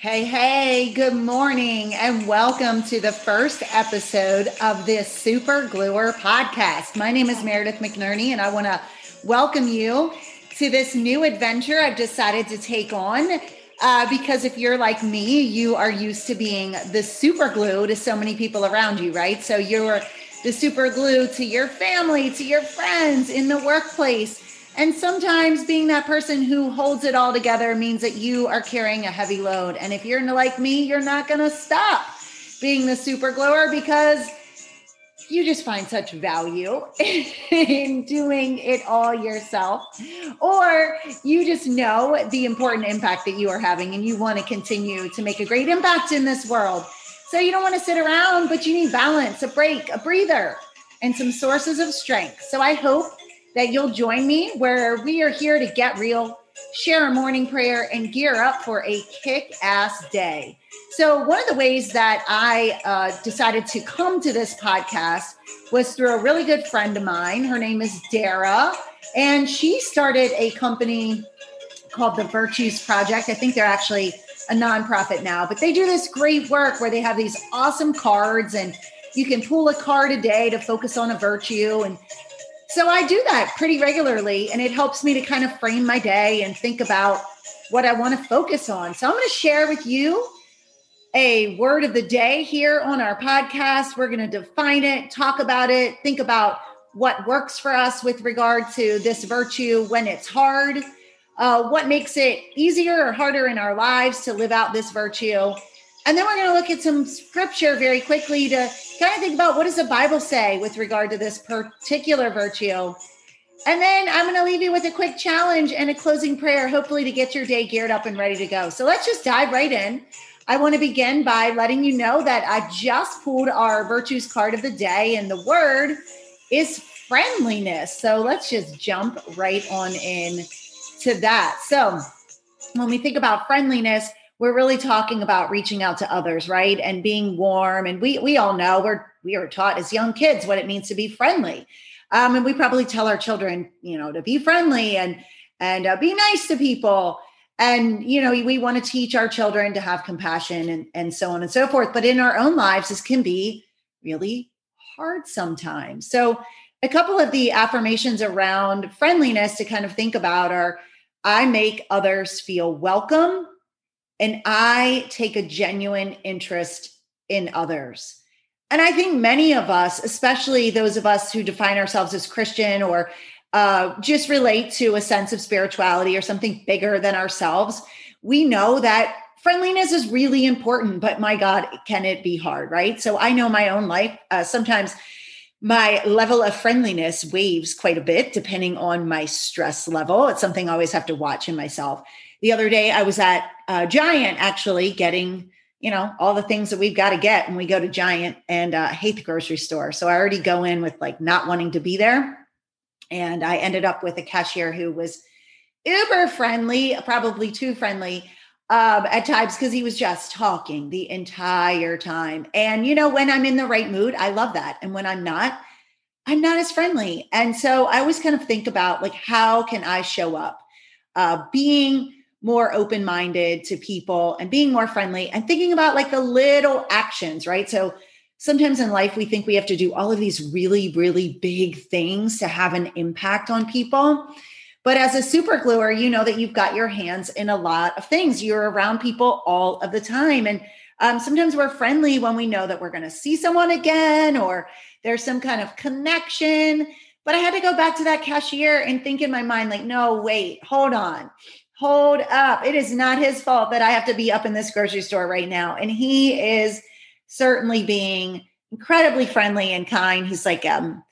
Hey, hey, good morning, and welcome to the first episode of this Super Gluer podcast. My name is Meredith McNerney, and I want to welcome you to this new adventure I've decided to take on. Uh, because if you're like me, you are used to being the super glue to so many people around you, right? So you're the super glue to your family, to your friends in the workplace and sometimes being that person who holds it all together means that you are carrying a heavy load. And if you're like me, you're not going to stop being the super gluer because you just find such value in doing it all yourself. Or you just know the important impact that you are having and you want to continue to make a great impact in this world. So you don't want to sit around, but you need balance, a break, a breather, and some sources of strength. So I hope that you'll join me where we are here to get real, share a morning prayer, and gear up for a kick ass day. So, one of the ways that I uh, decided to come to this podcast was through a really good friend of mine. Her name is Dara, and she started a company called the Virtues Project. I think they're actually a nonprofit now, but they do this great work where they have these awesome cards and you can pull a card a day to focus on a virtue and so I do that pretty regularly, and it helps me to kind of frame my day and think about what I want to focus on. So I'm going to share with you a word of the day here on our podcast. We're going to define it, talk about it, think about what works for us with regard to this virtue when it's hard, uh, what makes it easier or harder in our lives to live out this virtue. And then we're going to look at some scripture very quickly to kind of think about what does the Bible say with regard to this particular virtue. And then I'm going to leave you with a quick challenge and a closing prayer, hopefully to get your day geared up and ready to go. So let's just dive right in. I want to begin by letting you know that I just pulled our virtues card of the day, and the word is friendliness. So let's just jump right on in to that. So when we think about friendliness, we're really talking about reaching out to others, right? And being warm. And we we all know we're we are taught as young kids what it means to be friendly. Um, and we probably tell our children, you know, to be friendly and and uh, be nice to people. And you know, we want to teach our children to have compassion and and so on and so forth. But in our own lives, this can be really hard sometimes. So a couple of the affirmations around friendliness to kind of think about are I make others feel welcome and I take a genuine interest in others. And I think many of us, especially those of us who define ourselves as Christian or uh, just relate to a sense of spirituality or something bigger than ourselves, we know that friendliness is really important, but my God, can it be hard, right? So I know my own life. Uh, sometimes my level of friendliness waves quite a bit depending on my stress level. It's something I always have to watch in myself the other day I was at uh, Giant actually getting, you know, all the things that we've got to get when we go to Giant and uh, hate the grocery store. So I already go in with like not wanting to be there. And I ended up with a cashier who was uber friendly, probably too friendly um, at times because he was just talking the entire time. And, you know, when I'm in the right mood, I love that. And when I'm not, I'm not as friendly. And so I always kind of think about like, how can I show up? Uh, being more open minded to people and being more friendly and thinking about like the little actions, right? So sometimes in life, we think we have to do all of these really, really big things to have an impact on people. But as a super gluer, you know that you've got your hands in a lot of things. You're around people all of the time. And um, sometimes we're friendly when we know that we're going to see someone again or there's some kind of connection. But I had to go back to that cashier and think in my mind, like, no, wait, hold on hold up. It is not his fault that I have to be up in this grocery store right now. And he is certainly being incredibly friendly and kind. He's like, um,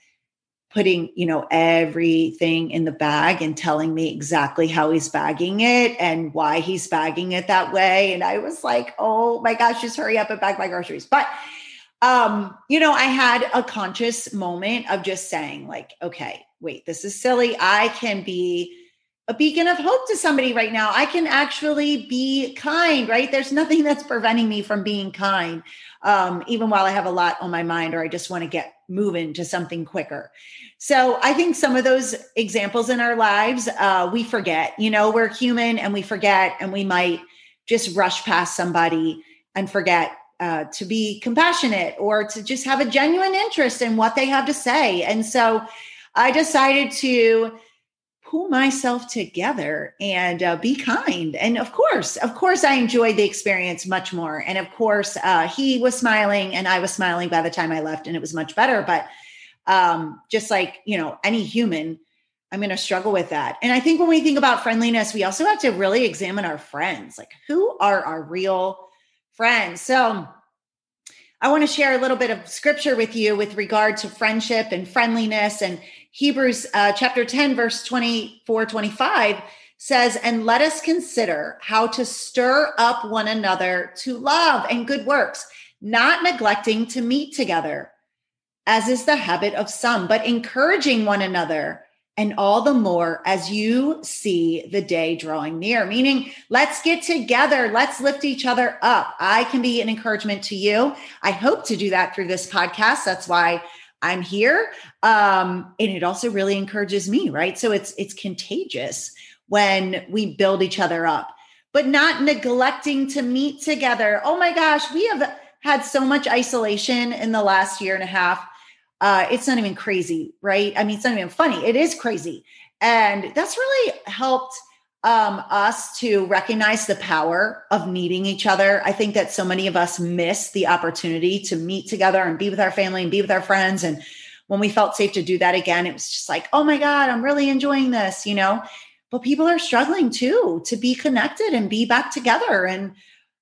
putting you know everything in the bag and telling me exactly how he's bagging it and why he's bagging it that way. And i was like oh my gosh just hurry up and bag my groceries. But um you know i had a conscious moment of just saying like okay wait this is silly. I can be a beacon of hope to somebody right now. I can actually be kind, right? There's nothing that's preventing me from being kind, um, even while I have a lot on my mind or I just want to get moving to something quicker. So I think some of those examples in our lives, uh, we forget, you know, we're human and we forget and we might just rush past somebody and forget uh, to be compassionate or to just have a genuine interest in what they have to say. And so I decided to pull myself together and uh, be kind. And of course, of course, I enjoyed the experience much more. And of course, uh, he was smiling and I was smiling by the time I left, and it was much better. But um, just like, you know, any human, I'm going to struggle with that. And I think when we think about friendliness, we also have to really examine our friends. Like, who are our real friends? So, I want to share a little bit of scripture with you with regard to friendship and friendliness and Hebrews uh, chapter 10, verse 24, 25 says, And let us consider how to stir up one another to love and good works, not neglecting to meet together, as is the habit of some, but encouraging one another. And all the more as you see the day drawing near, meaning let's get together, let's lift each other up. I can be an encouragement to you. I hope to do that through this podcast. That's why I'm here. Um, and it also really encourages me, right? So it's it's contagious when we build each other up, but not neglecting to meet together. Oh my gosh, we have had so much isolation in the last year and a half. Uh, it's not even crazy, right? I mean, it's not even funny. It is crazy. And that's really helped um, us to recognize the power of needing each other. I think that so many of us miss the opportunity to meet together and be with our family and be with our friends. And when we felt safe to do that again, it was just like, oh my God, I'm really enjoying this, you know? But people are struggling too to be connected and be back together and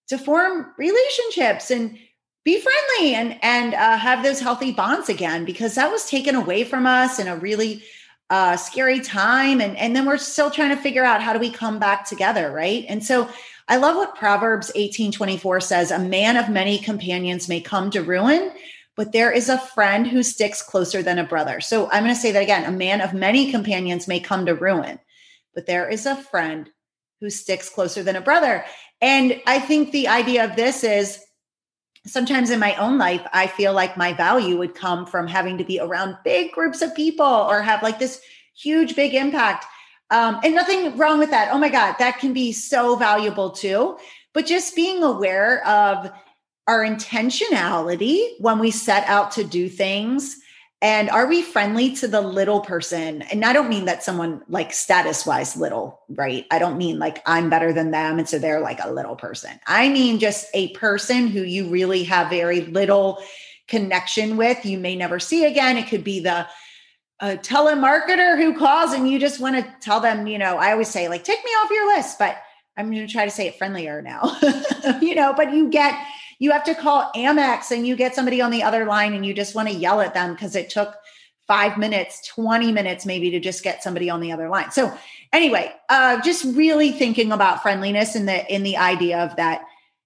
to form relationships and be friendly and and uh, have those healthy bonds again because that was taken away from us in a really uh, scary time. And and then we're still trying to figure out how do we come back together right? And so i love what proverbs 18 24 says a man of many companions may come to ruin but there is a friend who sticks closer than a brother. So i'm going to say that again a man of many companions may come to ruin but there is a friend who sticks closer than a brother. And i think the idea of this is sometimes in my own life, I feel like my value would come from having to be around big groups of people or have like this huge, big impact. Um, and nothing wrong with that. Oh my God, that can be so valuable too. But just being aware of our intentionality when we set out to do things and are we friendly to the little person? And I don't mean that someone like status wise little, right? I don't mean like I'm better than them. And so they're like a little person. I mean just a person who you really have very little connection with. You may never see again. It could be the a telemarketer who calls and you just want to tell them, you know, I always say, like, take me off your list, but I'm going to try to say it friendlier now, you know, but you get you have to call Amex and you get somebody on the other line and you just want to yell at them because it took five minutes, 20 minutes maybe to just get somebody on the other line. So anyway, uh, just really thinking about friendliness in the in the idea of that,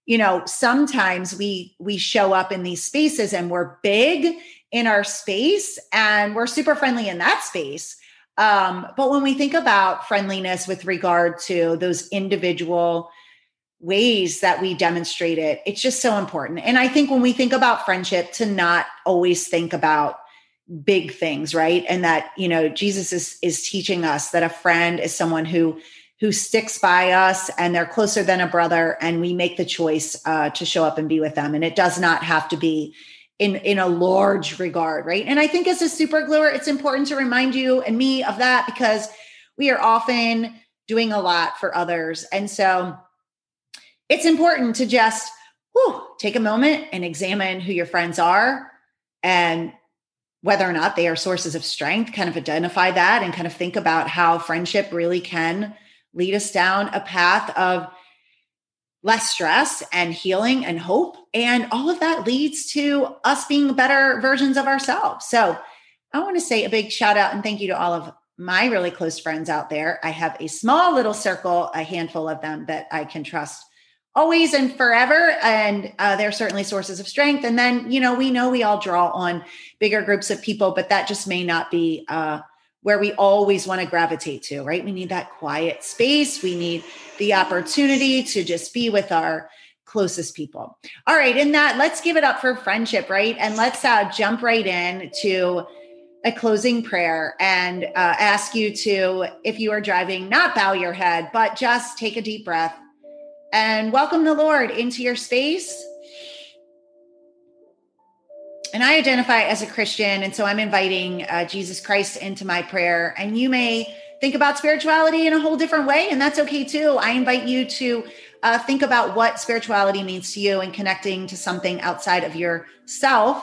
you know, sometimes we we show up in these spaces and we're big in our space and we're super friendly in that space. Um, but when we think about friendliness with regard to those individual ways that we demonstrate it it's just so important. And i think when we think about friendship to not always think about big things right? And that you know jesus is is teaching us that a friend is someone who who sticks by us and they're closer than a brother and we make the choice uh, to show up and be with them. And it does not have to be in in a large regard right? And i think as a super gluer it's important to remind you and me of that because we are often doing a lot for others. And so it's important to just whew, take a moment and examine who your friends are and whether or not they are sources of strength, kind of identify that and kind of think about how friendship really can lead us down a path of less stress and healing and hope. And all of that leads to us being better versions of ourselves. So I want to say a big shout out and thank you to all of my really close friends out there. I have a small little circle, a handful of them that I can trust always and forever and uh, they're certainly sources of strength. And then you know we know we all draw on bigger groups of people but that just may not be uh, where we always want to gravitate to right? We need that quiet space. We need the opportunity to just be with our closest people. All right in that let's give it up for friendship right? And let's uh, jump right in to a closing prayer and uh, ask you to if you are driving not bow your head but just take a deep breath and welcome the Lord into your space. And I identify as a Christian, and so I'm inviting uh, Jesus Christ into my prayer. And you may think about spirituality in a whole different way, and that's okay too. I invite you to uh, think about what spirituality means to you and connecting to something outside of yourself.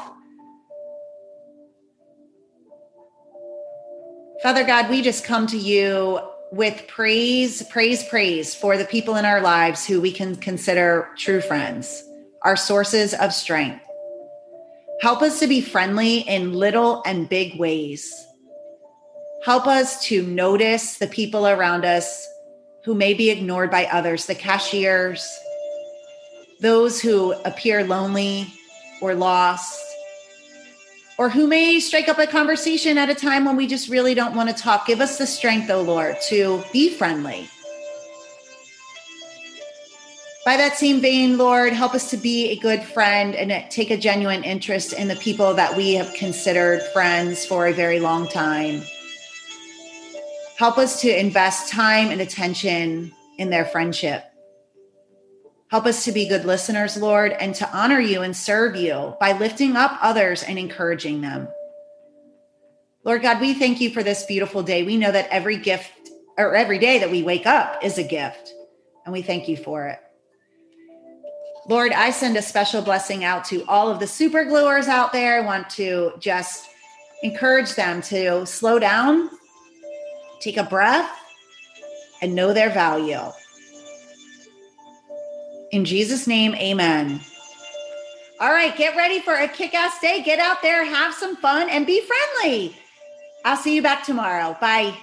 Father God, we just come to you with praise, praise, praise for the people in our lives who we can consider true friends, our sources of strength. Help us to be friendly in little and big ways. Help us to notice the people around us who may be ignored by others, the cashiers, those who appear lonely or lost, or who may strike up a conversation at a time when we just really don't want to talk. Give us the strength, oh Lord, to be friendly. By that same vein, Lord, help us to be a good friend and take a genuine interest in the people that we have considered friends for a very long time. Help us to invest time and attention in their friendship. Help us to be good listeners, Lord, and to honor you and serve you by lifting up others and encouraging them. Lord God, we thank you for this beautiful day. We know that every gift or every day that we wake up is a gift, and we thank you for it. Lord, I send a special blessing out to all of the super gluers out there. I want to just encourage them to slow down, take a breath, and know their value. In Jesus' name, amen. All right, get ready for a kick ass day. Get out there, have some fun, and be friendly. I'll see you back tomorrow. Bye.